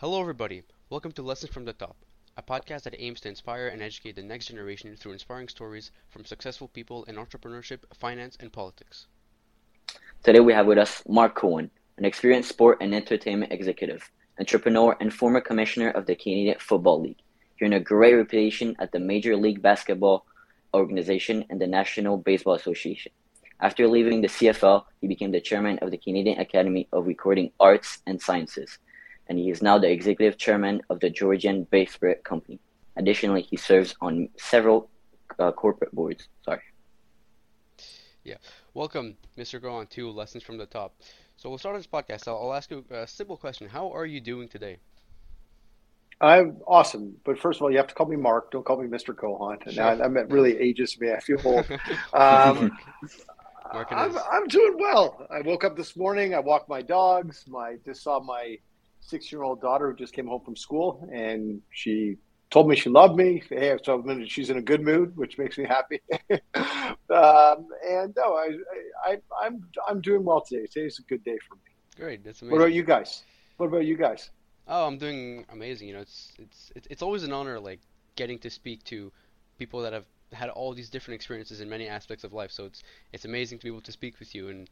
Hello, everybody. Welcome to Lessons from the Top, a podcast that aims to inspire and educate the next generation through inspiring stories from successful people in entrepreneurship, finance, and politics. Today we have with us Mark Cohon, an experienced sport and entertainment executive, entrepreneur, and former commissioner of the Canadian Football League. He earned a great reputation at the Major League Basketball Organization and the National Baseball Association. After leaving the CFL, he became the chairman of the Canadian Academy of Recording Arts and Sciences, and he is now the executive chairman of the Georgian Bay Spirit Company. Additionally, he serves on several uh, corporate boards. Sorry. Yeah. Welcome, Mr. Cohon, to Lessons from the Top. So we'll start this podcast. I'll, I'll ask you a simple question. How are you doing today? I'm awesome, but first of all, you have to call me Mark. Don't call me Mr. Cohon. And Sure. that, that really ages me. I feel old. Um, Mark and I'm, I'm doing well. I woke up this morning. I walked my dogs. My just saw my six year old daughter who just came home from school, and she told me she loved me. Hey, so she's in a good mood, which makes me happy. um, and no, I, I, I, I'm I'm doing well today. Today's a good day for me. Great. That's amazing. What about you guys? What about you guys? Oh, I'm doing amazing. You know, it's it's it's it's always an honor, like getting to speak to people that have had all these different experiences in many aspects of life. So it's it's amazing to be able to speak with you and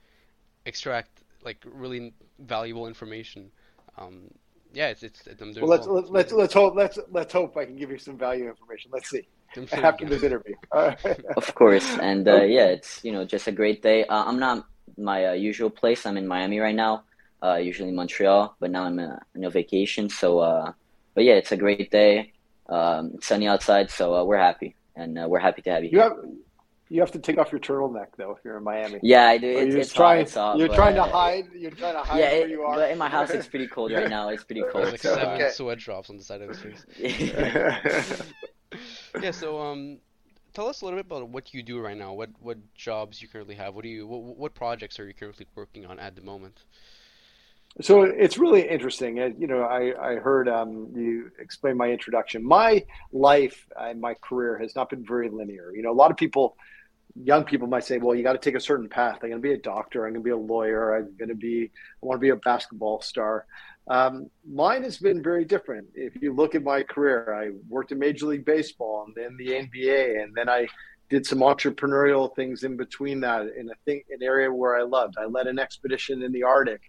extract like really valuable information. Um, yeah, it's it's, it's I'm doing Well, let's well. let's let's, let's hope let's let's hope I can give you some value information. Let's see sure after this interview. All right. Of course, and uh, yeah, it's you know just a great day. Uh, I'm not my uh, usual place. I'm in Miami right now. Uh, usually Montreal, but now I'm uh, on a vacation. So, uh, but yeah, it's a great day. Um, it's sunny outside, so uh, we're happy, and uh, we're happy to have you. You Here. have you have to take off your turtleneck though if you're in Miami. Yeah, I do. It's, you it's trying? hot. It's hot, you're but, trying to hide. You're trying to hide Yeah, where you are. but in my house it's pretty cold right now. It's pretty There's cold. like so, seven Okay. sweat drops on the side of his face. Yeah, so um, tell us a little bit about what you do right now. What what jobs you currently have? What do you what what projects are you currently working on at the moment? So it's really interesting. Uh, You know, I, I heard um, you explain my introduction. My life and my career has not been very linear. You know, a lot of people, young people might say, well, you got to take a certain path. I'm going to be a doctor. I'm going to be a lawyer. I'm going to be, I want to be a basketball star. Um, mine has been very different. If you look at my career, I worked in Major League Baseball and then the NBA, and then I did some entrepreneurial things in between that in a thing, an area where I loved. I led an expedition in the Arctic.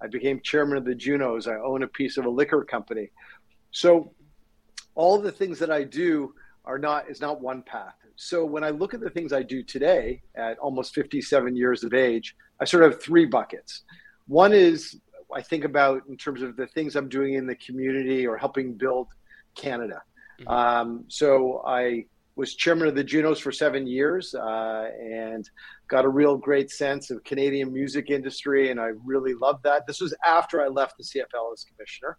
I became chairman of the Junos. I own a piece of a liquor company. So all the things that I do are not is not one path. So when I look at the things I do today at almost 57 years of age, I sort of have three buckets. One is I think about in terms of the things I'm doing in the community or helping build Canada. Mhm. Um, so I was chairman of the Junos for seven years uh, and got a real great sense of Canadian music industry, and I really loved that. This was after I left the CFL as commissioner,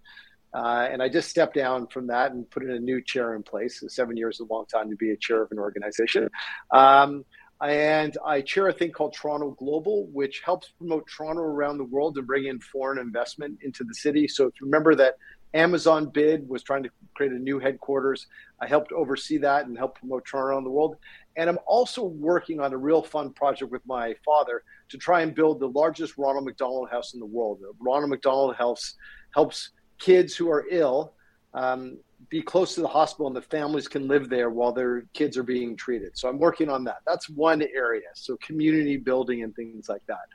uh, and I just stepped down from that and put in a new chair in place. Seven years is a long time to be a chair of an organization. Um, and I chair a thing called Toronto Global, which helps promote Toronto around the world and bring in foreign investment into the city. So if you remember that Amazon bid was trying to create a new headquarters, I helped oversee that and help promote Toronto around the world. And I'm also working on a real fun project with my father to try and build the largest Ronald McDonald House in the world. The Ronald McDonald House helps kids who are ill um, be close to the hospital and the families can live there while their kids are being treated. So I'm working on that. That's one area. So community building and things like that.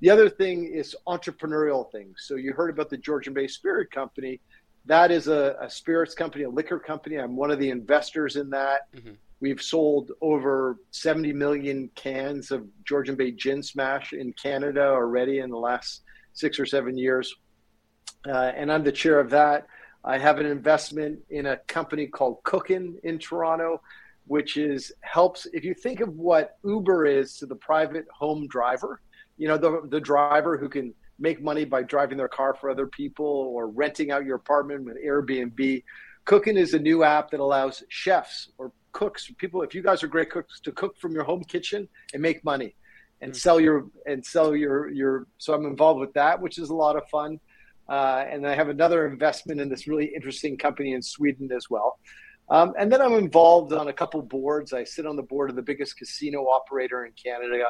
The other thing is entrepreneurial things. So you heard about the Georgian Bay Spirit Company. That is a, a spirits company, a liquor company. I'm one of the investors in that. Mhm. We've sold over 70 million cans of Georgian Bay Gin Smash in Canada already in the last six or seven years. Uh, and I'm the chair of that. I have an investment in a company called Cookin in Toronto, which is helps. If you think of what Uber is to the private home driver, you know the the driver who can make money by driving their car for other people or renting out your apartment with Airbnb. Cookin is a new app that allows chefs or cooks, people. If you guys are great cooks, to cook from your home kitchen and make money, and Mm. sell your and sell your your. So I'm involved with that, which is a lot of fun. Uh, and I have another investment in this really interesting company in Sweden as well. Um, and then I'm involved on a couple boards. I sit on the board of the biggest casino operator in Canada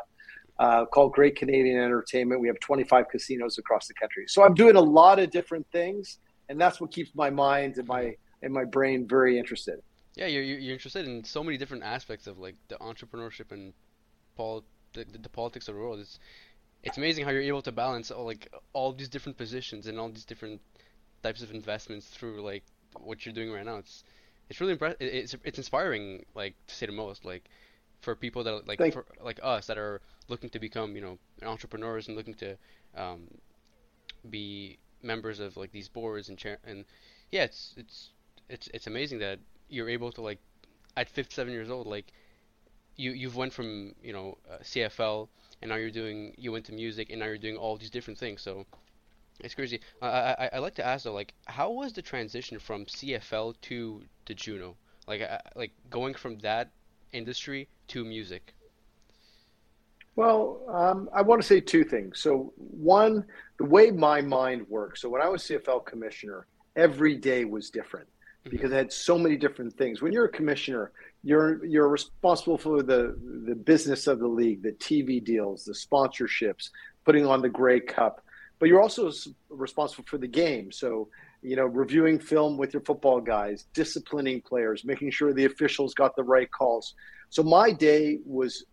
uh, called Great Canadian Entertainment. We have 25 casinos across the country. So I'm doing a lot of different things. and that's what keeps my mind and my and my brain very interested. Yeah, you're you're interested in so many different aspects of like the entrepreneurship and pol the, the politics of the world. It's it's amazing how you're able to balance all like all these different positions and all these different types of investments through like what you're doing right now. It's it's really impressive. It's it's inspiring, like to say the most. Like for people that like for, like us that are looking to become you know entrepreneurs and looking to um, be members of like these boards and chair and yeah, it's it's it's it's amazing that you're able to like at 57 years old like you you've went from you know uh, CFL and now you're doing you went to music and now you're doing all these different things so it's crazy I I I like to ask though like how was the transition from CFL to to Juno like uh, like going from that industry to music Well, um, I want to say two things. So, one, the way my mind works. So, when I was CFL commissioner, every day was different because I had so many different things. When you're a commissioner, you're you're responsible for the the business of the league, the TV deals, the sponsorships, putting on the Grey Cup, but you're also responsible for the game. So, you know, reviewing film with your football guys, disciplining players, making sure the officials got the right calls. So my day was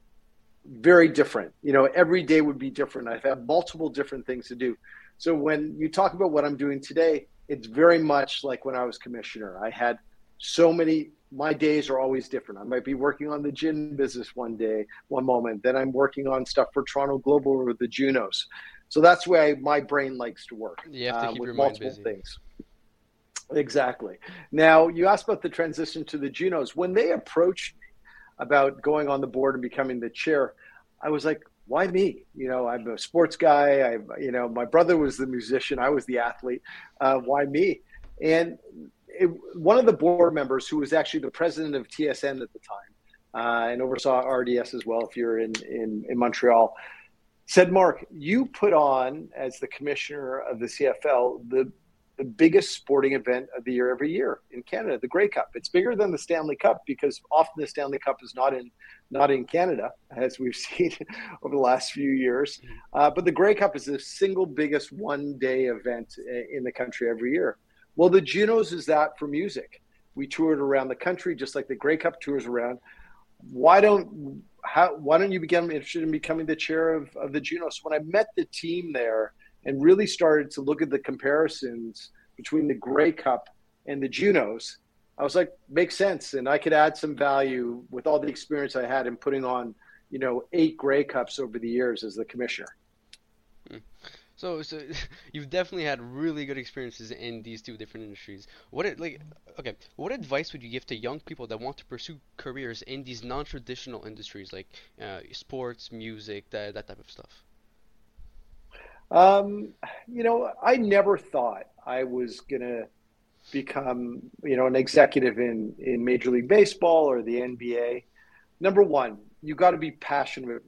very different. You know, every day would be different. I've had multiple different things to do. So when you talk about what I'm doing today, it's very much like when I was commissioner. I had so many my days are always different. I might be working on the gin business one day, one moment, then I'm working on stuff for Toronto Global or the Junos. So that's why my brain likes to work you have to uh, keep with your mind multiple busy things. Exactly. Now, you asked about the transition to the Junos. When they approached me about going on the board and becoming the chair, I was like, why me? You know, I'm a sports guy. I, you know, my brother was the musician. I was the athlete. Uh, why me? And it, one of the board members, who was actually the president of TSN at the time, uh, and oversaw RDS as well, if you're in, in, in Montreal, said, Mark, you put on as the commissioner of the CFL the the biggest sporting event of the year every year in Canada, the Grey Cup. It's bigger than the Stanley Cup because often the Stanley Cup is not in not in Canada, as we've seen over the last few years. Uh, but the Grey Cup is the single biggest one day event in the country every year. Well, the Junos is that for music. We toured around the country just like the Grey Cup tours around. Why don't how why don't you become interested in becoming the chair of, of the Junos? When I met the team there and really started to look at the comparisons between the Grey Cup and the Junos, I was like, makes sense, and I could add some value with all the experience I had in putting on, you know, eight Grey Cups over the years as the commissioner. So, so you've definitely had really good experiences in these two different industries. What like? Okay, what advice would you give to young people that want to pursue careers in these non-traditional industries like uh, sports, music, that that type of stuff? Um, you know, I never thought I was gonna become, you know, an executive in in Major League Baseball or the NBA. Number one, you got to be passionate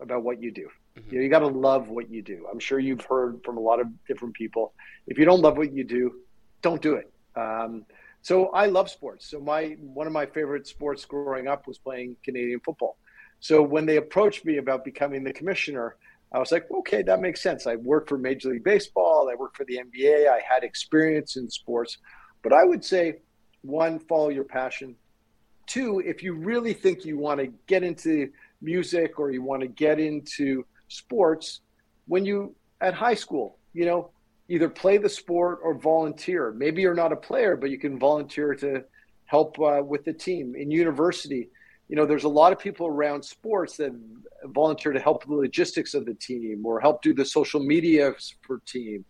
about what you do. Mhm. You know, you got to love what you do. I'm sure you've heard from a lot of different people. If you don't love what you do, don't do it. Um, so I love sports. So my one of my favorite sports growing up was playing Canadian football. So when they approached me about becoming the commissioner, I was like, okay, that makes sense. I worked for Major League Baseball. I worked for the NBA. I had experience in sports. But I would say, one, follow your passion. Two, if you really think you want to get into music or you want to get into sports, when you at high school, you know, either play the sport or volunteer. Maybe you're not a player, but you can volunteer to help uh, with the team. In university, you know, there's a lot of people around sports that volunteer to help the logistics of the team or help do the social media for team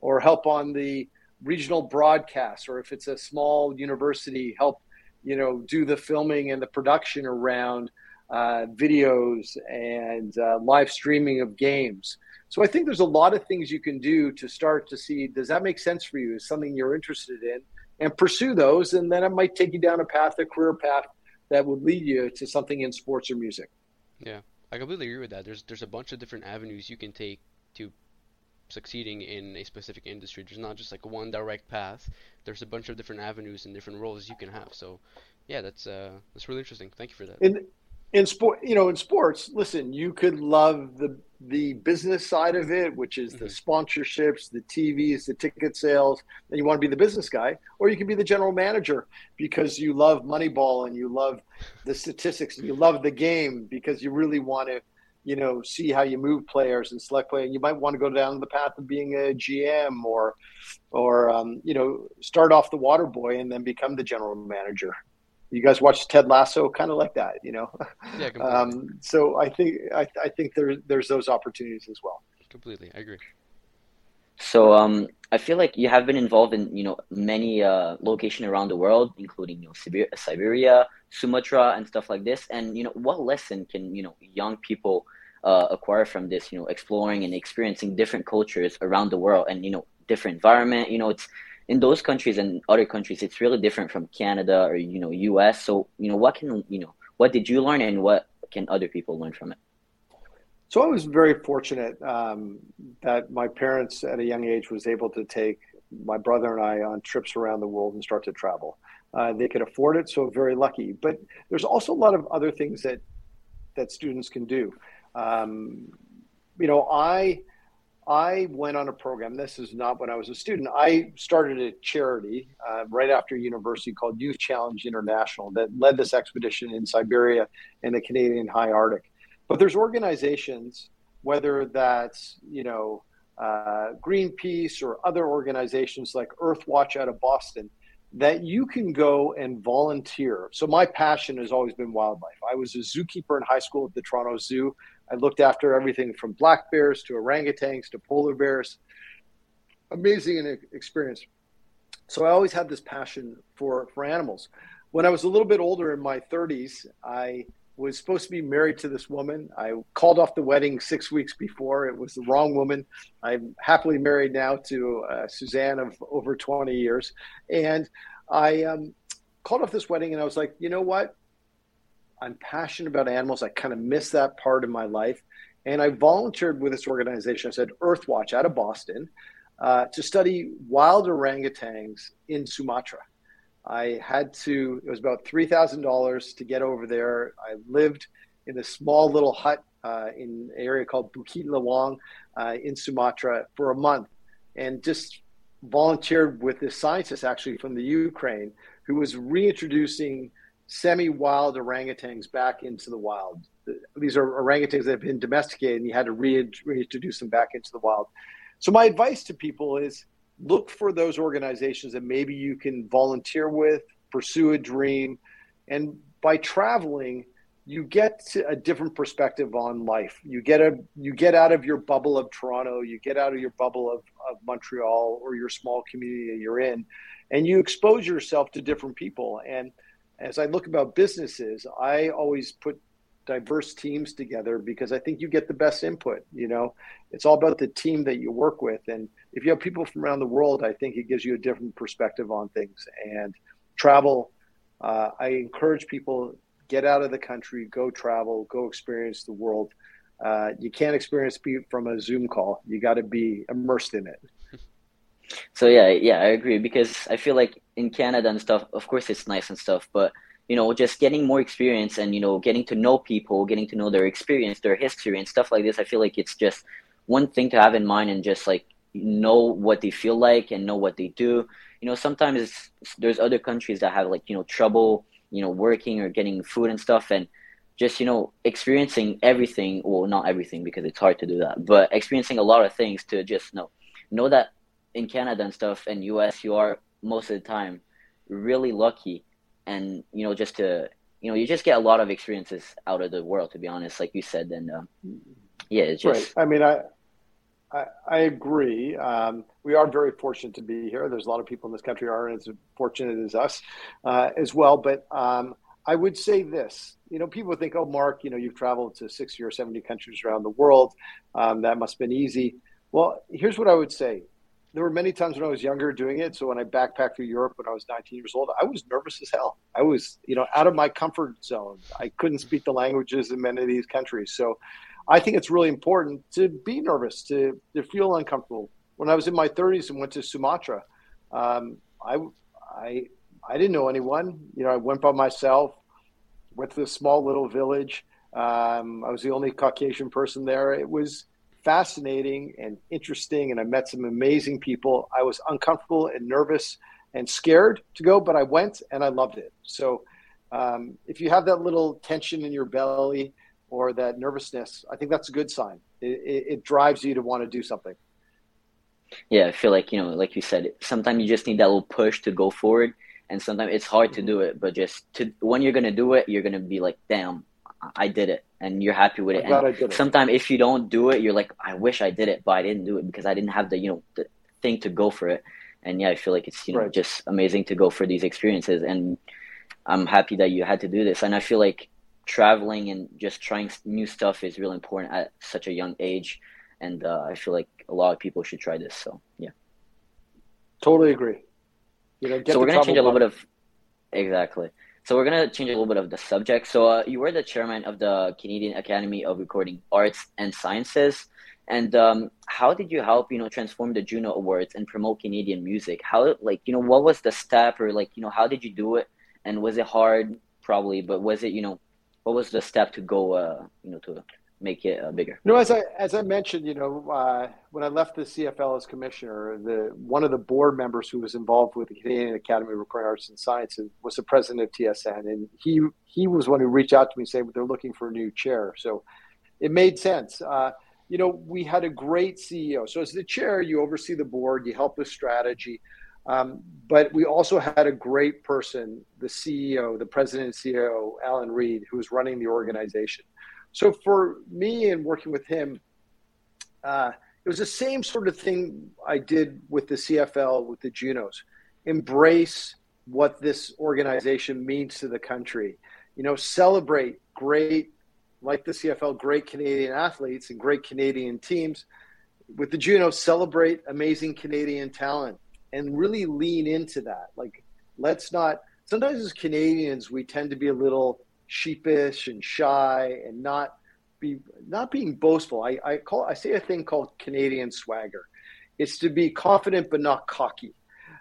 or help on the regional broadcast or if it's a small university help you know do the filming and the production around uh, videos and uh, live streaming of games so i think there's a lot of things you can do to start to see does that make sense for you is something you're interested in and pursue those and then it might take you down a path a career path that would lead you to something in sports or music Yeah, I completely agree with that. There's there's a bunch of different avenues you can take to succeeding in a specific industry. There's not just like one direct path. There's a bunch of different avenues and different roles you can have. So, yeah, that's uh that's really interesting. Thank you for that. in in sport you know in sports listen you could love the the business side of it, which is the Mm-hmm. sponsorships, the TVs, the ticket sales, and you want to be the business guy, or you can be the general manager because you love Moneyball and you love the statistics and you love the game because you really want to, you know, see how you move players and select players. You might want to go down the path of being a GM or, or um, you know, start off the water boy and then become the general manager. You guys watch Ted Lasso, kind of like that, you know. Yeah, completely. Um, so I think I, I think there, there's those opportunities as well. completely. I agree. So um, I feel like you have been involved in you know many uh, locations around the world, including you know Siberia, Siberia, Sumatra, and stuff like this. And you know, what lesson can you know young people uh, acquire from this? You know, exploring and experiencing different cultures around the world, and you know, different environment. You know, it's in those countries and other countries, it's really different from Canada or you know U.S. So you know, what can you know, what did you learn, and what can other people learn from it? So I was very fortunate um, that my parents at a young age was able to take my brother and I on trips around the world and start to travel. Uh, they could afford it, so very lucky. But there's also a lot of other things that that students can do. Um, you know, I I went on a program. This is not when I was a student. I started a charity uh, right after university called Youth Challenge International that led this expedition in Siberia and the Canadian High Arctic. But there's organizations, whether that's you know uh, Greenpeace or other organizations like Earthwatch out of Boston, that you can go and volunteer. So my passion has always been wildlife. I was a zookeeper in high school at the Toronto Zoo. I looked after everything from black bears to orangutans to polar bears. Amazing experience. So I always had this passion for for animals. When I was a little bit older in my 30s, I was supposed to be married to this woman. I called off the wedding six weeks before. It was the wrong woman. I'm happily married now to uh, Suzanne of over 20 years. And I um, called off this wedding and I was like, you know what? I'm passionate about animals. I kind of miss that part of my life. And I volunteered with this organization. I said, Earthwatch out of Boston uh, to study wild orangutans in Sumatra. I had to, it was about $3,000 to get over there. I lived in a small little hut uh, in an area called Bukit Lawang uh, in Sumatra for a month and just volunteered with this scientist actually from the Ukraine who was reintroducing semi wild orangutans back into the wild. These are orangutans that have been domesticated and you had to reintroduce them back into the wild. So, my advice to people is look for those organizations that maybe you can volunteer with, pursue a dream, and by traveling, you get a different perspective on life. You get a you get out of your bubble of Toronto, you get out of your bubble of, of Montreal or your small community that you're in, and you expose yourself to different people. And as I look about businesses, I always put diverse teams together because I think you get the best input. You know, it's all about the team that you work with, and if you have people from around the world, I think it gives you a different perspective on things. And travel, uh, I encourage people get out of the country, go travel, go experience the world. Uh, you can't experience from a Zoom call. You got to be immersed in it. So yeah, yeah, I agree because I feel like in Canada and stuff, of course, it's nice and stuff, but you know, just getting more experience and you know, getting to know people, getting to know their experience, their history, and stuff like this. I feel like it's just one thing to have in mind and just like know what they feel like and know what they do. You know, sometimes there's other countries that have like you know trouble, you know, working or getting food and stuff, and just you know experiencing everything. Well, not everything because it's hard to do that, but experiencing a lot of things to just know know that in Canada and stuff and US, you are most of the time really lucky, and you know just to you know you just get a lot of experiences out of the world. To be honest, like you said, and um, yeah, it's just right. I mean, I I, I agree. Um, we are very fortunate to be here. There's a lot of people in this country aren't as fortunate as us uh, as well. But um, I would say this: you know, people think, "Oh, Mark, you know, you've traveled to 60 or 70 countries around the world. Um, that must have been easy." Well, here's what I would say: there were many times when I was younger doing it. So when I backpacked through Europe when I was 19 years old, I was nervous as hell. I was, you know, out of my comfort zone. I couldn't speak the languages in many of these countries. So I think it's really important to be nervous, to, to feel uncomfortable. When I was in my 30s and went to Sumatra, um, I, I, I didn't know anyone. You know, I went by myself, went to this small little village. Um, I was the only Caucasian person there. It was fascinating and interesting, and I met some amazing people. I was uncomfortable and nervous and scared to go, but I went and I loved it. So um, if you have that little tension in your belly or that nervousness, I think that's a good sign. It, it, it drives you to want to do something. Yeah, I feel like you know, like you said, sometimes you just need that little push to go forward, and sometimes it's hard to mm-hmm. do it. But just to when you're gonna do it, you're gonna be like, "Damn, I did it," and you're happy with it. And sometimes if you don't do it, you're like, "I wish I did it, but I didn't do it because I didn't have the you know the thing to go for it." And yeah, I feel like it's you know right. just amazing to go for these experiences, and I'm happy that you had to do this. And I feel like traveling and just trying new stuff is really important at such a young age, and uh, I feel like a lot of people should try this. So yeah, totally agree. You know, so we're gonna change a little bit of exactly. So we're gonna change a little bit of the subject. So uh, you were the chairman of the Canadian Academy of Recording Arts and Sciences, and um, how did you help you know transform the Juno Awards and promote Canadian music? How like you know what was the step or like you know how did you do it? And was it hard? Probably, but was it you know what was the step to go uh, you know to make it uh, bigger? You know, as I as I mentioned, you know, uh, when I left the CFL as commissioner, the one of the board members who was involved with the Canadian Academy of Recording Arts and Sciences was the president of TSN, and he he was one who reached out to me saying they're looking for a new chair. So it made sense. Uh, you know, we had a great CEO. So as the chair, you oversee the board, you help with strategy. Um, but we also had a great person, the CEO, the president and CEO, Allan Reid, who was running the organization. So for me and working with him, uh, it was the same sort of thing I did with the CFL, with the Junos. Embrace what this organization means to the country. You know, celebrate great, like the CFL, great Canadian athletes and great Canadian teams. With the Junos, celebrate amazing Canadian talent and really lean into that. Like, let's not, sometimes as Canadians, we tend to be a little sheepish and shy and not be not being boastful. I, I call I say a thing called Canadian swagger. It's to be confident but not cocky.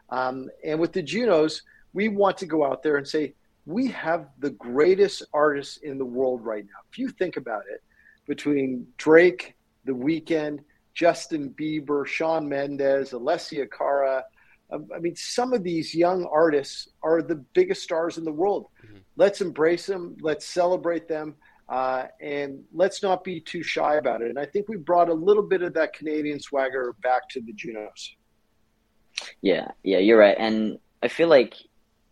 Um, and with the Junos, we want to go out there and say we have the greatest artists in the world right now. If you think about it, between Drake, The Weeknd, Justin Bieber, Shawn Mendes, Alessia Cara, um, I mean, some of these young artists are the biggest stars in the world. Let's embrace them. Let's celebrate them. Uh, and let's not be too shy about it. And I think we brought a little bit of that Canadian swagger back to the Junos. Yeah, yeah, you're right. And I feel like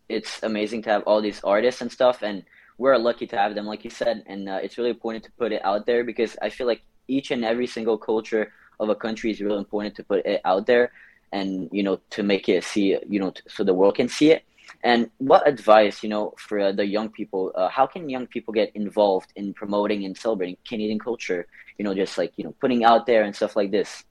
it's amazing to have all these artists and stuff. And we're lucky to have them, like you said. And uh, it's really important to put it out there because I feel like each and every single culture of a country is really important to put it out there and you know to make it see you know so the world can see it and what advice you know for uh, the young people uh, how can young people get involved in promoting and celebrating canadian culture you know just like you know putting out there and stuff like this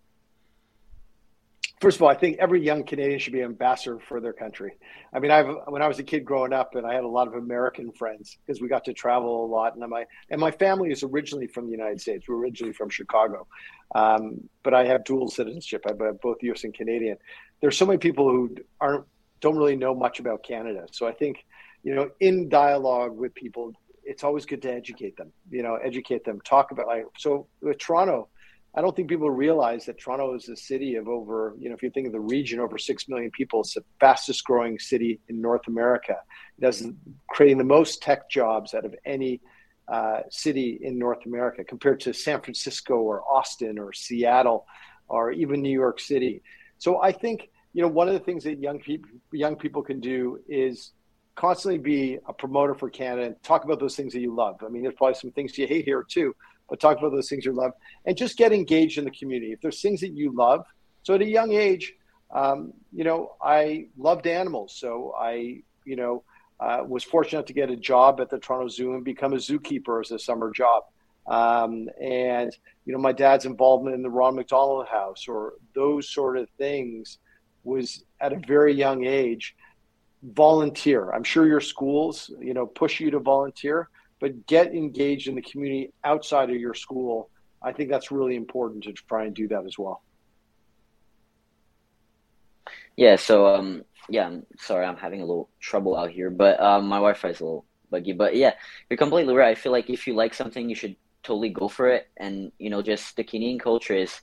First of all, I think every young Canadian should be an ambassador for their country. I mean, I've when I was a kid growing up, and I had a lot of American friends because we got to travel a lot, and my and my family is originally from the United States. We're originally from Chicago, um, but I have dual citizenship. I have both U.S. and Canadian. There's so many people who aren't don't really know much about Canada. So I think, you know, in dialogue with people, it's always good to educate them. You know, educate them, talk about like so with Toronto I don't think people realize that Toronto is a city of over, you know, if you think of the region, over 6 million people. It's the fastest growing city in North America. It has creating the most tech jobs out of any uh, city in North America compared to San Francisco or Austin or Seattle or even New York City. So I think, you know, one of the things that young people, young people can do is constantly be a promoter for Canada and talk about those things that you love. I mean, there's probably some things you hate here too, but talk about those things you love and just get engaged in the community. If there's things that you love, so at a young age, um, you know, I loved animals, so I, you know, uh, was fortunate to get a job at the Toronto Zoo and become a zookeeper as a summer job. Um, and you know, my dad's involvement in the Ron McDonald House or those sort of things was at a very young age. Volunteer. I'm sure your schools, you know, push you to volunteer but get engaged in the community outside of your school. I think that's really important to try and do that as well. Yeah. So, um, yeah, I'm sorry, I'm having a little trouble out here, but um, my Wi-Fi is a little buggy. But yeah, you're completely right. I feel like if you like something, you should totally go for it. And you know, just the Canadian culture is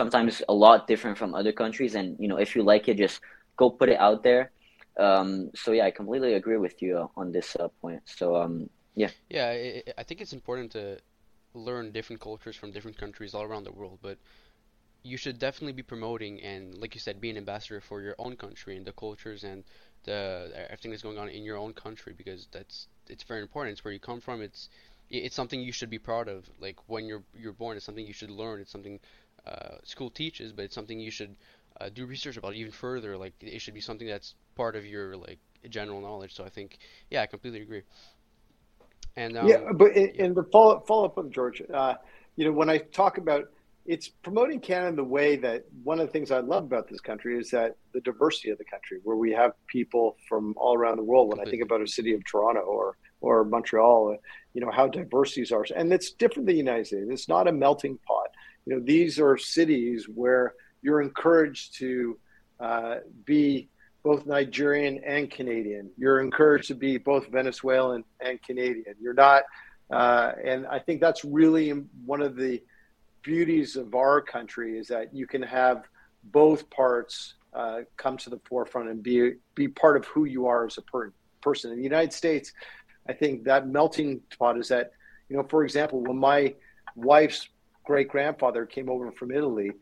sometimes a lot different from other countries. And you know, if you like it, just go put it out there. Um, so yeah, I completely agree with you on this uh, point. So um, yeah. Yeah, I, I think it's important to learn different cultures from different countries all around the world, but you should definitely be promoting and, like you said, be an ambassador for your own country and the cultures and the everything that's going on in your own country because that's it's very important. It's where you come from. It's it's something you should be proud of. Like when you're you're born, it's something you should learn. It's something uh, school teaches, but it's something you should uh, do research about even further. Like it should be something that's part of your like general knowledge. So I think, yeah, I completely agree. And um, yeah, but in, yeah. in the follow follow up with George, uh, you know, when I talk about it's promoting Canada the way that one of the things I love about this country is that the diversity of the country, where we have people from all around the world. When I think about a city of Toronto or or Montreal, you know how diverse these are, and it's different than the United States. It's not a melting pot. You know, these are cities where you're encouraged to uh, be both Nigerian and Canadian. You're encouraged to be both Venezuelan and Canadian. You're not, uh, and I think that's really one of the beauties of our country is that you can have both parts uh, come to the forefront and be be part of who you are as a per- person. In the United States, I think that melting pot is that, you know, for example, when my wife's great grandfather came over from Italy,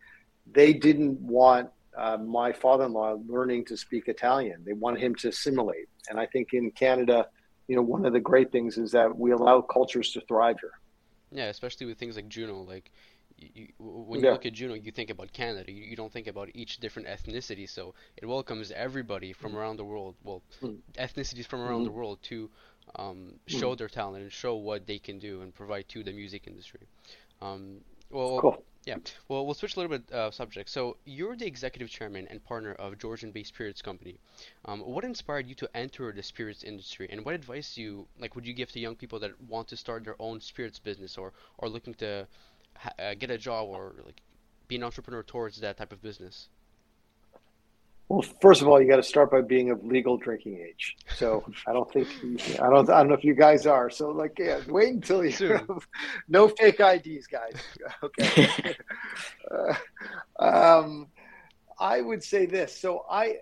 they didn't want uh, my father-in-law learning to speak Italian. They wanted him to assimilate. And I think in Canada, you know, one of the great things is that we allow cultures to thrive here. Yeah, especially with things like Juno. Like you, when you yeah. look at Juno, you think about Canada. You, you, don't think about each different ethnicity. So it welcomes everybody from mm around the world. Well, mm ethnicities from around mm the world to um, mm. show their talent and show what they can do and provide to the music industry. Um, well, cool. yeah. Well, we'll switch a little bit uh, subject. So you're the executive chairman and partner of Georgian Bay Spirits Company. Um, what inspired you to enter the spirits industry, and what advice do you like would you give to young people that want to start their own spirits business or or looking to ha- uh, get a job or like be an entrepreneur towards that type of business? Well, first of all, you got to start by being of legal drinking age. So I don't think I don't I don't know if you guys are. So like, yeah, wait until you have, no fake IDs, guys. Okay. uh, um, I would say this. So I,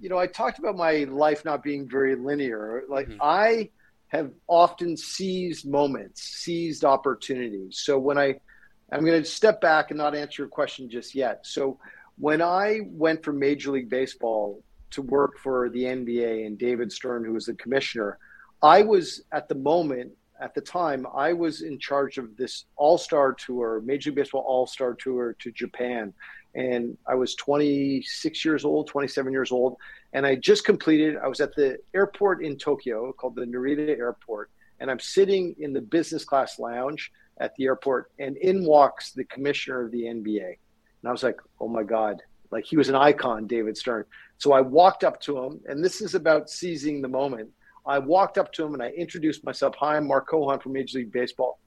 you know, I talked about my life not being very linear. Like mm-hmm. I have often seized moments, seized opportunities. So when I, I'm going to step back and not answer your question just yet. So when I went from Major League Baseball to work for the NBA and David Stern, who was the commissioner, I was at the moment, at the time, I was in charge of this All Star tour, Major League Baseball All Star tour to Japan. And I was 26 years old, 27 years old. And I just completed, I was at the airport in Tokyo called the Narita Airport. And I'm sitting in the business class lounge at the airport. And in walks the commissioner of the NBA and I was like, oh my God, like he was an icon, David Stern. So I walked up to him, and this is about seizing the moment. I walked up to him and I introduced myself. Hi, I'm Mark Cohon from Major League Baseball.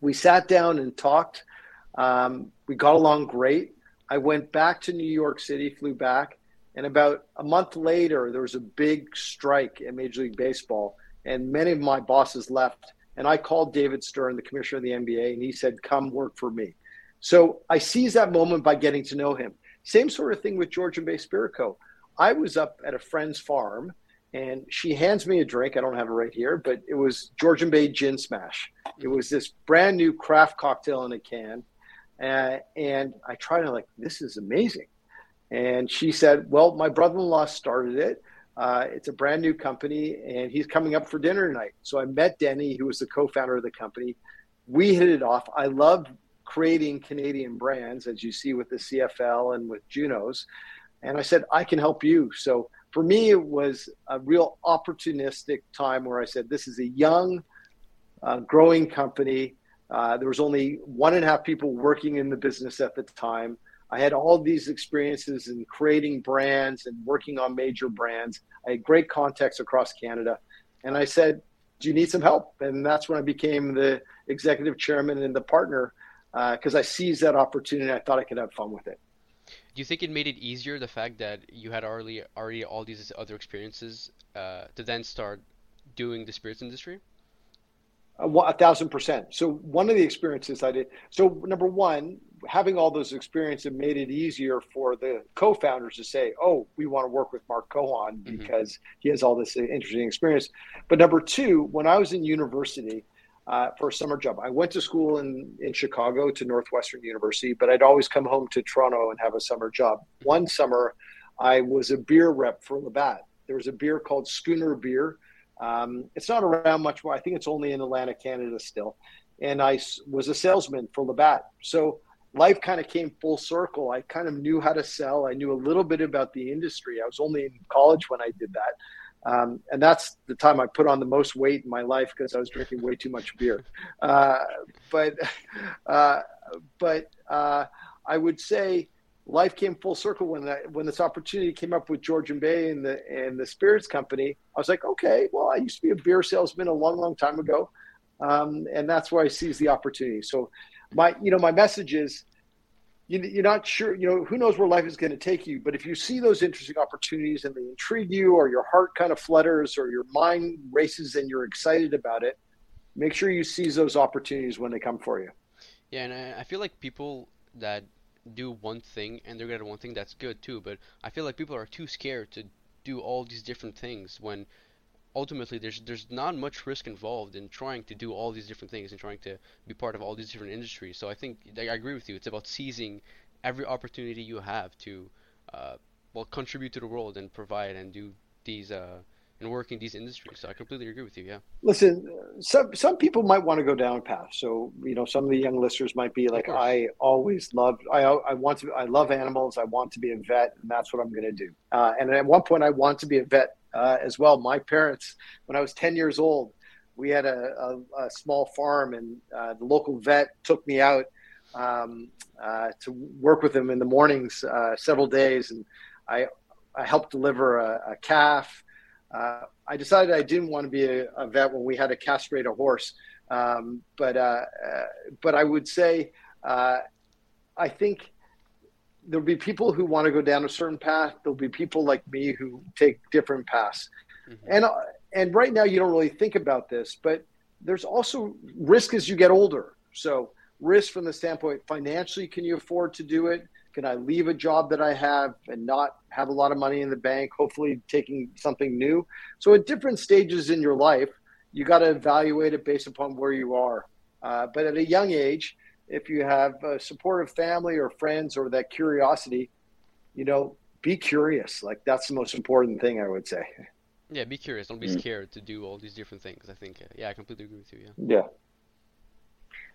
We sat down and talked. Um, we got along great. I went back to New York City, flew back, and about a month later, there was a big strike at Major League Baseball, and many of my bosses left. And I called David Stern, the commissioner of the NBA, and he said, "Come work for me." So I seized that moment by getting to know him. Same sort of thing with Georgian Bay Spirit Co. I was up at a friend's farm and she hands me a drink. I don't have it right here, but it was Georgian Bay Gin Smash. It was this brand new craft cocktail in a can. Uh, and I tried it, like, this is amazing. And she said, Well, my brother in law started it. Uh, it's a brand new company and he's coming up for dinner tonight. So I met Denny, who was the co founder of the company. We hit it off. I loved creating Canadian brands, as you see with the CFL and with Junos. And I said, I can help you. So for me, it was a real opportunistic time where I said, this is a young, uh, growing company. Uh, there was only one and a half people working in the business at the time. I had all these experiences in creating brands and working on major brands. I had great contacts across Canada. And I said, Do you need some help? And that's when I became the executive chairman and the partner because uh, I seized that opportunity. I thought I could have fun with it. Do you think it made it easier the fact that you had already already all these other experiences uh, to then start doing the spirits industry? A, a thousand percent. So one of the experiences I did. So number one, having all those experiences made it easier for the co-founders to say, "Oh, we want to work with Mark Cohon mm-hmm. because mm-hmm. he has all this interesting experience." But number two, when I was in university uh, for a summer job, I went to school in in Chicago to Northwestern University, but I'd always come home to Toronto and have a summer job. One summer, I was a beer rep for Labatt. There was a beer called Schooner Beer. Um, it's not around much more. I think it's only in Atlantic, Canada still. And I was a salesman for Labatt. So life kind of came full circle. I kind of knew how to sell. I knew a little bit about the industry. I was only in college when I did that. Um, and that's the time I put on the most weight in my life because I was drinking way too much beer. Uh, but uh, but uh, I would say life came full circle when that when this opportunity came up with Georgian Bay and the and the spirits company. I was like, okay, well, I used to be a beer salesman a long, long time ago, um, and that's why I seized the opportunity. So my you know my message is you, are not sure you know who knows where life is going to take you but if you see those interesting opportunities and they intrigue you or your heart kind of flutters or your mind races and you're excited about it make sure you seize those opportunities when they come for you. Yeah and i, I feel like people that do one thing and they're good at one thing that's good too but i feel like people are too scared to do all these different things when ultimately there's there's not much risk involved in trying to do all these different things and trying to be part of all these different industries. So I think I agree with you. It's about seizing every opportunity you have to uh, well contribute to the world and provide and do these uh, and work in these industries. So I completely agree with you. Yeah. Listen, some some people might want to go down a path. So you know, some of the young listeners might be like, I always loved, I I want to, I love animals. I want to be a vet, and that's what I'm going to do. Uh, and at one point, I want to be a vet uh, as well. My parents, when I was 10 years old, we had a, a, a small farm, and uh, the local vet took me out um, uh, to work with him in the mornings uh, several days, and I I helped deliver a, a calf. Uh, I decided I didn't want to be a, vet when we had to castrate a horse, um, but uh, but I would say I think there'll be people who want to go down a certain path. There'll be people like me who take different paths. Mm-hmm. And and right now you don't really think about this, but there's also risk as you get older. So risk from the standpoint financially, can you afford to do it? Can I leave a job that I have and not have a lot of money in the bank? Hopefully, taking something new. So at different stages in your life, you got to evaluate it based upon where you are. Uh, but at a young age, if you have a supportive family or friends or that curiosity, you know, be curious. Like that's the most important thing I would say. Yeah, be curious. Don't be mm-hmm. scared to do all these different things. I think. Uh, yeah, I completely agree with you. Yeah. Yeah.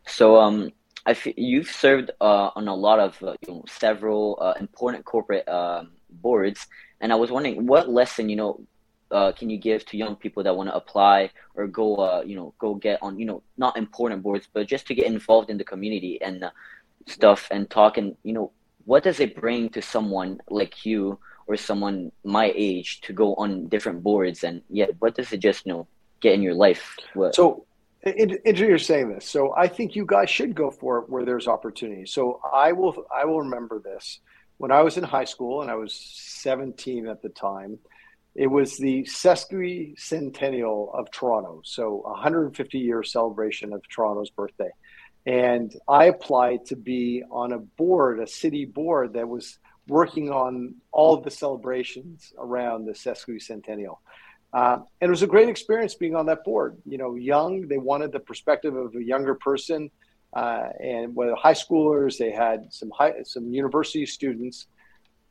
So, um, I f- you've served uh, on a lot of uh, you know, several uh, important corporate uh, boards, and I was wondering what lesson you know uh, can you give to young people that want to apply or go, uh, you know, go get on, you know, not important boards, but just to get involved in the community and uh, stuff and talk and, you know, what does it bring to someone like you or someone my age to go on different boards and yeah, what does it just, you know, get in your life? What? So interesting you're saying this. So I think you guys should go for it where there's opportunity. So I will, I will remember this when I was in high school and I was 17 at the time it was the sesquicentennial of Toronto, so 150 year celebration of Toronto's birthday. And I applied to be on a board, a city board that was working on all of the celebrations around the sesquicentennial. Uh, and it was a great experience being on that board. You know, young, they wanted the perspective of a younger person. Uh, and with high schoolers, they had some high, some university students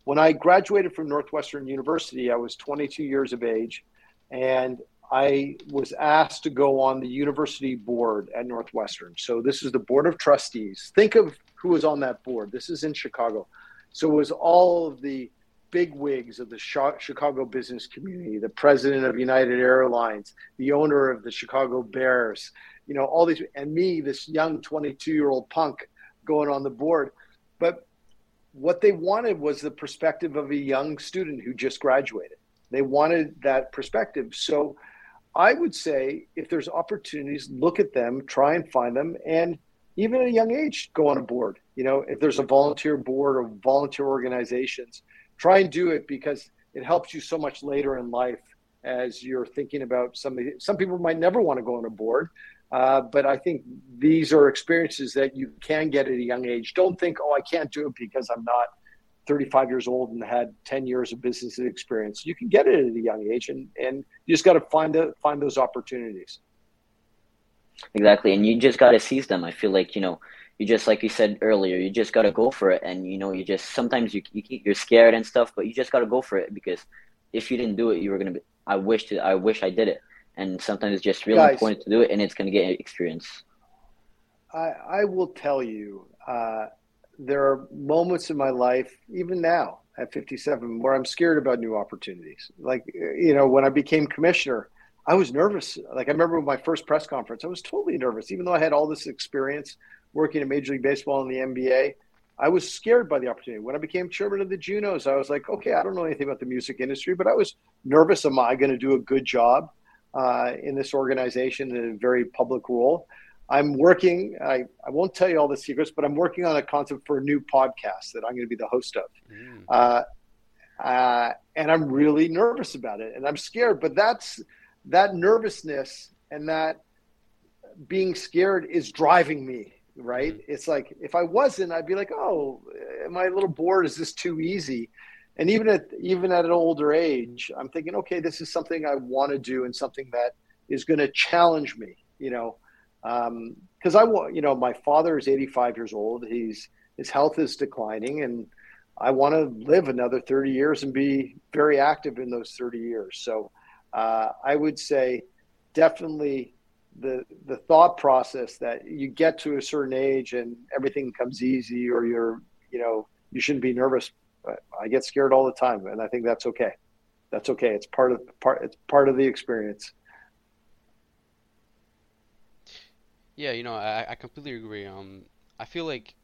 when I graduated from Northwestern University, I was 22 years of age, and I was asked to go on the university board at Northwestern. So this is the board of trustees. Think of who was on that board. This is in Chicago. So it was all of the big wigs of the Chicago business community, the president of United Airlines, the owner of the Chicago Bears, you know, all these, and me, this young 22 year old punk going on the board. But what they wanted was the perspective of a young student who just graduated. They wanted that perspective. So I would say if there's opportunities, look at them, try and find them, and even at a young age, go on a board. You know, if there's a volunteer board or volunteer organizations, try and do it because it helps you so much later in life as you're thinking about somebody. Some people might never want to go on a board, Uh, but I think these are experiences that you can get at a young age. Don't think, oh, I can't do it because I'm not 35 years old and had 10 years of business experience. You can get it at a young age, and, and you just got to find the, find those opportunities. Exactly, and you just got to seize them. I feel like you know, you just like you said earlier, you just got to go for it, and you know, you just sometimes you, you you're scared and stuff, but you just got to go for it because if you didn't do it, you were gonna be. I wish to, I wish I did it, and sometimes it's just really Guys, important to do it, and it's gonna get experience. I I will tell you, uh, there are moments in my life, even now at 57, where I'm scared about new opportunities. Like you know, when I became commissioner I was nervous. Like I remember my first press conference, I was totally nervous, even though I had all this experience working in Major League Baseball and the NBA. I was scared by the opportunity. When I became chairman of the Junos, I was like, okay, I don't know anything about the music industry, but I was nervous. Am I going to do a good job uh, in this organization in a very public role? I'm working, I, I won't tell you all the secrets, but I'm working on a concept for a new podcast that I'm going to be the host of. Mm. Uh, uh, and I'm really nervous about it and I'm scared, but that's, that nervousness and that being scared is driving me right mm-hmm. it's like if i wasn't i'd be like oh am i a little bored is this too easy and even at even at an older age i'm thinking okay this is something i want to do and something that is going to challenge me you know? Because um, i want you know my father is 85 years old. He's his health is declining and i want to live another 30 years and be very active in those 30 years. So uh, I would say definitely the the thought process that you get to a certain age and everything comes easy or you're you know you shouldn't be nervous i get scared all the time and i think that's okay. That's okay. It's part of part it's part of the experience. Yeah you know i, I completely agree. Um i feel like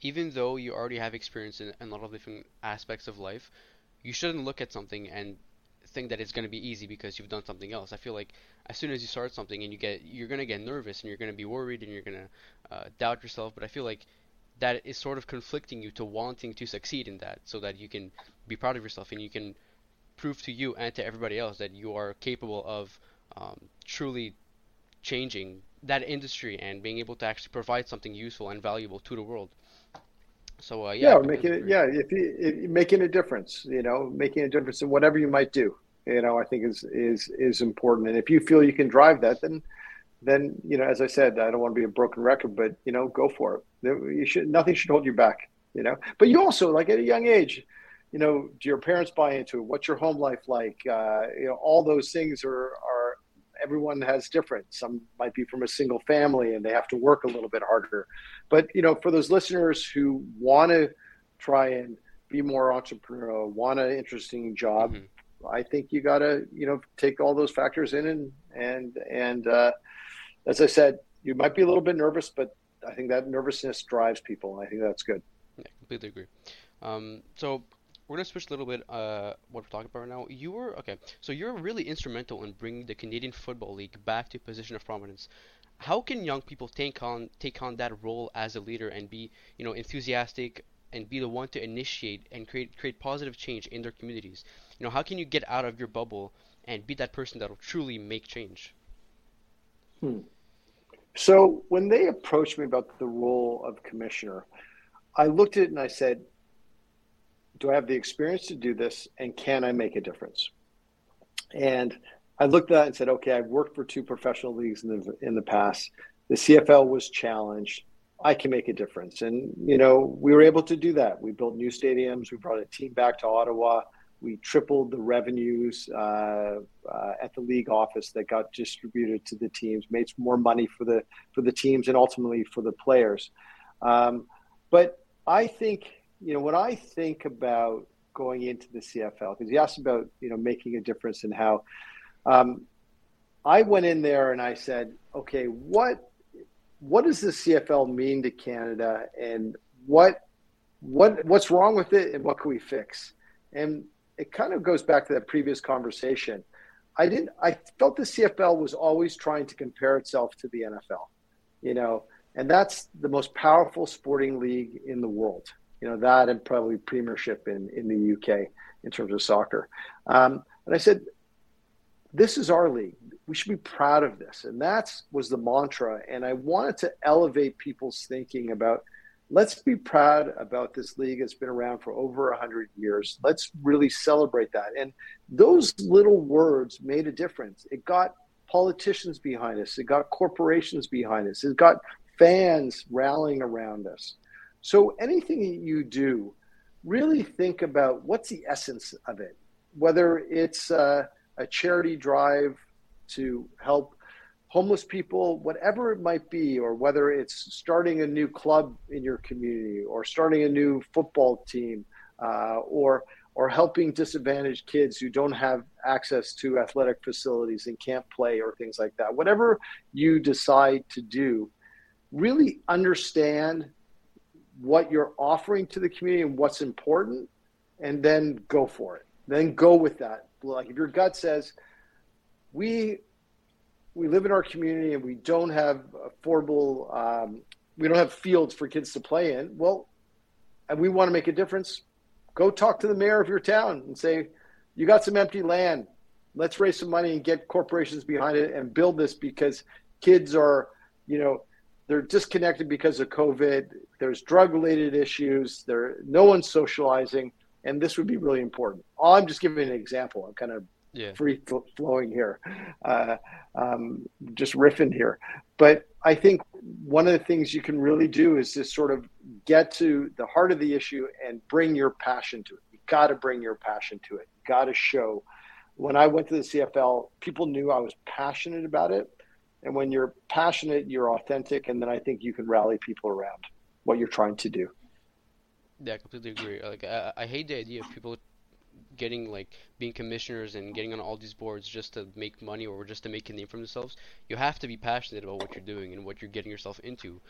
even though you already have experience in, in a lot of different aspects of life you shouldn't look at something and think that it's going to be easy because you've done something else. I feel like as soon as you start something and you get you're going to get nervous and you're going to be worried and you're going to uh, doubt yourself, but I feel like that is sort of conflicting you to wanting to succeed in that so that you can be proud of yourself and you can prove to you and to everybody else that you are capable of um, truly changing that industry and being able to actually provide something useful and valuable to the world. So uh, yeah, yeah, making it yeah, if, you, if making a difference, you know, making a difference in whatever you might do, you know, I think is is is important. And if you feel you can drive that, then then you know, as I said, I don't want to be a broken record, but you know, go for it. You should nothing should hold you back, you know. But you also like at a young age, you know, do your parents buy into it? What's your home life like? Uh, you know, all those things are are everyone has different. Some might be from a single family and they have to work a little bit harder. But you know, for those listeners who want to try and be more entrepreneurial, want an interesting job, mm-hmm. I think you got to you know take all those factors in and and and uh, as I said, you might be a little bit nervous, but I think that nervousness drives people, and I think that's good. Yeah, completely agree. Um, so we're gonna switch a little bit uh, what we're talking about right now. You were okay, so you're really instrumental in bringing the Canadian Football League back to a position of prominence. How can young people take on take on that role as a leader and be you know enthusiastic and be the one to initiate and create create positive change in their communities? You know, how can you get out of your bubble and be that person that will truly make change? Hmm. So when they approached me about the role of commissioner, I looked at it and I said, do I have the experience to do this and can I make a difference? And I looked at that and said, okay, I've worked for two professional leagues in the in the past. The CFL was challenged. I can make a difference. And you know, we were able to do that. We built new stadiums, we brought a team back to Ottawa. We tripled the revenues uh, uh, at the league office that got distributed to the teams, made more money for the for the teams and ultimately for the players. Um, but I think you know, when I think about going into the CFL, because you asked about, you know, making a difference in how, um, I went in there and I said, okay, what, what does the CFL mean to Canada, and what, what, what's wrong with it, and what can we fix? And it kind of goes back to that previous conversation. I didn't. I felt the CFL was always trying to compare itself to the NFL, you know, and that's the most powerful sporting league in the world you know that and probably premiership in in the UK in terms of soccer. Um, and I said, this is our league. We should be proud of this. And that was the mantra. And I wanted to elevate people's thinking about let's be proud about this league It's been around for over 100 years. Let's really celebrate that. And those little words made a difference. It got politicians behind us, it got corporations behind us, it got fans rallying around us. So anything that you do, really think about what's the essence of it, whether it's uh, a charity drive to help homeless people, whatever it might be, or whether it's starting a new club in your community or starting a new football team uh, or or helping disadvantaged kids who don't have access to athletic facilities and can't play or things like that. Whatever you decide to do, really understand what you're offering to the community and what's important, and then go for it. Then go with that. Like if your gut says, we we live in our community and we don't have affordable, um, we don't have fields for kids to play in. Well, and we want to make a difference. Go talk to the mayor of your town and say, you got some empty land. Let's raise some money and get corporations behind it and build this because kids are, you know, they're disconnected because of COVID. There's drug related issues. There, no one's socializing, and this would be really important. I'm just giving an example. I'm kind of yeah. free flowing here, uh, um, just riffing here. But I think one of the things you can really do is just sort of get to the heart of the issue and bring your passion to it. You got to bring your passion to it. You Got to show. When I went to the CFL, people knew I was passionate about it. And when you're passionate, you're authentic, and then I think you can rally people around what you're trying to do. Yeah, I completely agree. Like I, I hate the idea of people getting like being commissioners and getting on all these boards just to make money or just to make a name for themselves. You have to be passionate about what you're doing and what you're getting yourself into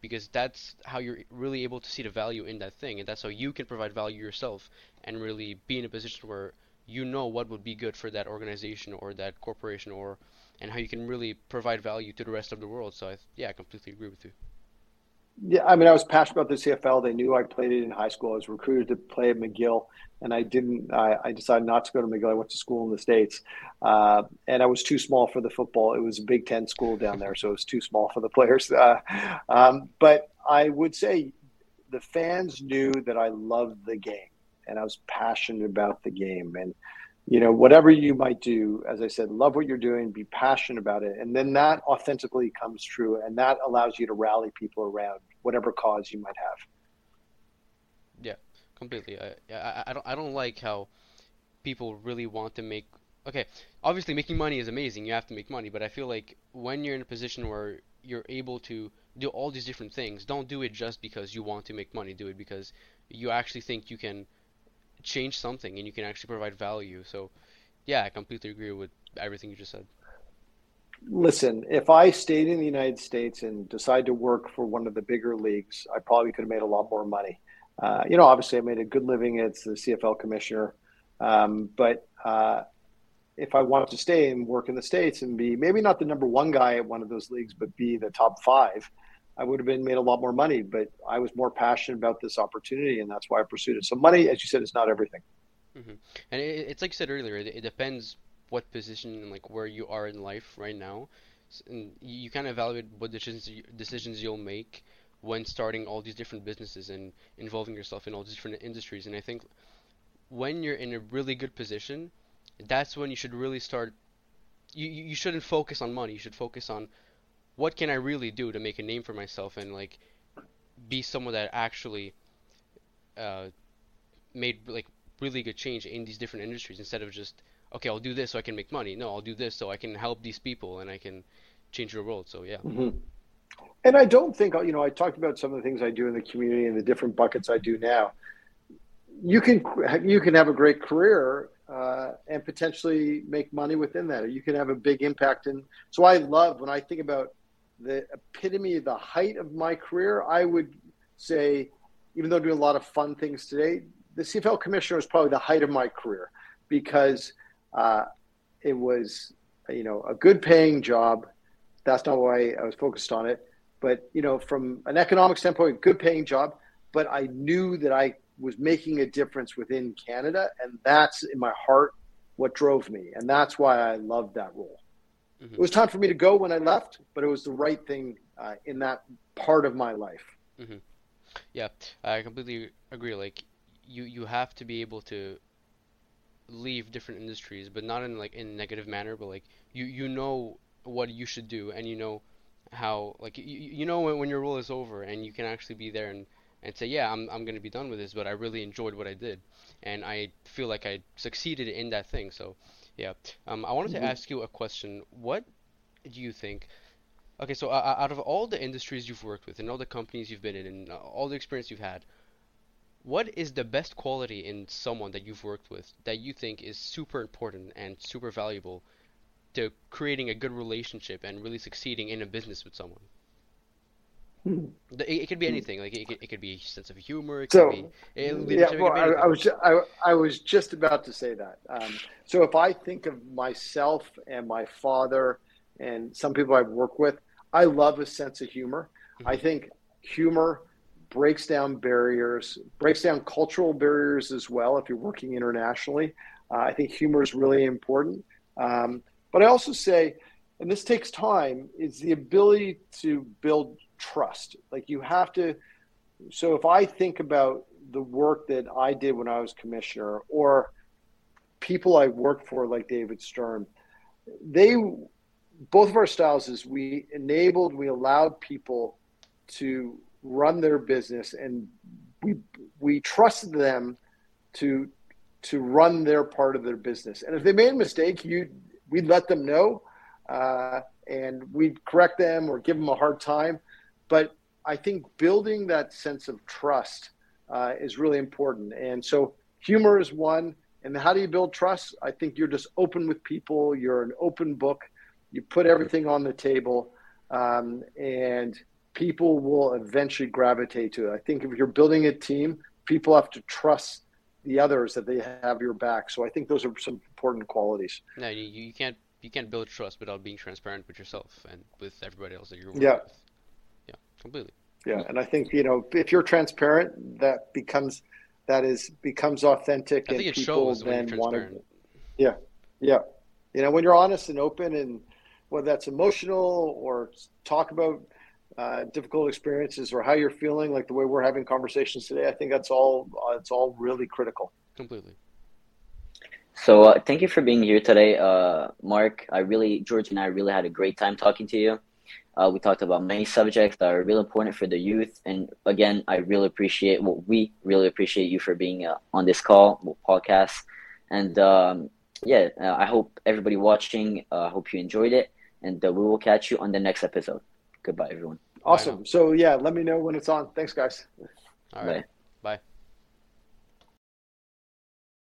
because that's how you're really able to see the value in that thing and that's how you can provide value yourself and really be in a position where you know what would be good for that organization or that corporation or and how you can really provide value to the rest of the world. So I, yeah, I completely agree with you. Yeah, I mean, I was passionate about the CFL. They knew I played it in high school. I was recruited to play at McGill, and I didn't. I, I decided not to go to McGill. I went to school in the states, uh, and I was too small for the football. It was a Big Ten school down there, so it was too small for the players. Uh, um, but I would say the fans knew that I loved the game, and I was passionate about the game, and you know, whatever you might do, as I said, love what you're doing, be passionate about it. And then that authentically comes true and that allows you to rally people around whatever cause you might have. Yeah, completely. I, I, I don't, I don't like how people really want to make, okay, obviously making money is amazing. You have to make money, but I feel like when you're in a position where you're able to do all these different things, don't do it just because you want to make money. Do it because you actually think you can change something and you can actually provide value. So, yeah, I completely agree with everything you just said. Listen, if I stayed in the United States and decided to work for one of the bigger leagues, I probably could have made a lot more money. Uh, you know, obviously, I made a good living as the CFL commissioner, um, but uh, if I wanted to stay and work in the states and be maybe not the number one guy at one of those leagues, but be the top five, I would have been made a lot more money, but I was more passionate about this opportunity, and that's why I pursued it. So money, as you said, is not everything. Mm-hmm. And it, it's like you said earlier, it, it, depends what position and like where you are in life right now, and you kind of evaluate what decisions decisions you'll make when starting all these different businesses and involving yourself in all these different industries. And I think when you're in a really good position, that's when you should really start. You you shouldn't focus on money. You should focus on what can I really do to make a name for myself and like be someone that actually uh, made like really good change in these different industries instead of just okay I'll do this so I can make money. No I'll do this so I can help these people and I can change the world. So yeah. Mm-hmm. and I don't think you know I talked about some of the things I do in the community and the different buckets I do now. You can you can have a great career uh, and potentially make money within that. Or you can have a big impact and so I love when I think about the epitome, the height of my career, I would say, even though I doing a lot of fun things today, the CFL commissioner was probably the height of my career because uh, it was, you know, a good paying job. That's not why I was focused on it. But, you know, from an economic standpoint, a good paying job. But I knew that I was making a difference within Canada. And that's in my heart what drove me, and that's why I loved that role. Mhm. It was time for me to go when I left, but it was the right thing uh, in that part of my life. Yeah, I completely agree. Like you you have to be able to leave different industries, but not in like in a negative manner, but like you you know what you should do and you know how like you, you know when, when your role is over and you can actually be there and and say, yeah, I'm I'm gonna be done with this, but I really enjoyed what I did and I feel like I succeeded in that thing. So, yeah. Um, I wanted to Mhm. ask you a question. What do you think? Okay, so uh, out of all the industries you've worked with and all the companies you've been in and uh, all the experience you've had, what is the best quality in someone that you've worked with that you think is super important and super valuable to creating a good relationship and really succeeding in a business with someone? Hmm. It, it could be anything. Like it could, it could be sense of humor. It So, could be it, Yeah, well, I, I was ju- I, I was just about to say that. Um, so if I think of myself and my father and some people I've worked with, I love a sense of humor. I Mhm. think humor breaks down barriers, breaks down cultural barriers as well. If you're working internationally, uh, I think humor is really important. Um, but I also say, and this takes time, is the ability to build trust. Like you have to. So if I think about the work that I did when I was commissioner, or people I worked for, like David Stern, they both of our styles is we enabled, we allowed people to run their business, and we we trusted them to to run their part of their business. And if they made a mistake, you we'd let them know, uh, and we'd correct them or give them a hard time. But I think building that sense of trust uh, is really important. And so humor is one. And how do you build trust? I think you're just open with people. You're an open book. You put everything on the table, um, and people will eventually gravitate to it. I think if you're building a team, people have to trust the others that they have your back. So I think those are some important qualities. No, you, you can't you can't build trust without being transparent with yourself and with everybody else that you're working Yeah. with. Yeah, completely. Yeah, and I think you know if you're transparent, that becomes that is becomes authentic, I and think it people shows then want to. Yeah, yeah, you know when you're honest and open, and whether that's emotional or talk about uh, difficult experiences or how you're feeling, like the way we're having conversations today, I think that's all. Uh, it's all really critical. Completely. So uh, thank you for being here today, uh, Mark. I really, George and I really had a great time talking to you. Uh, we talked about many subjects that are really important for the youth. And again, I really appreciate, well, we really appreciate you for being uh, on this call, podcast. And um, yeah, uh, I hope everybody watching, I hope you enjoyed it. And uh, we will catch you on the next episode. Goodbye, everyone. Awesome. So yeah, let me know when it's on. Thanks, guys. All right. Bye. Bye.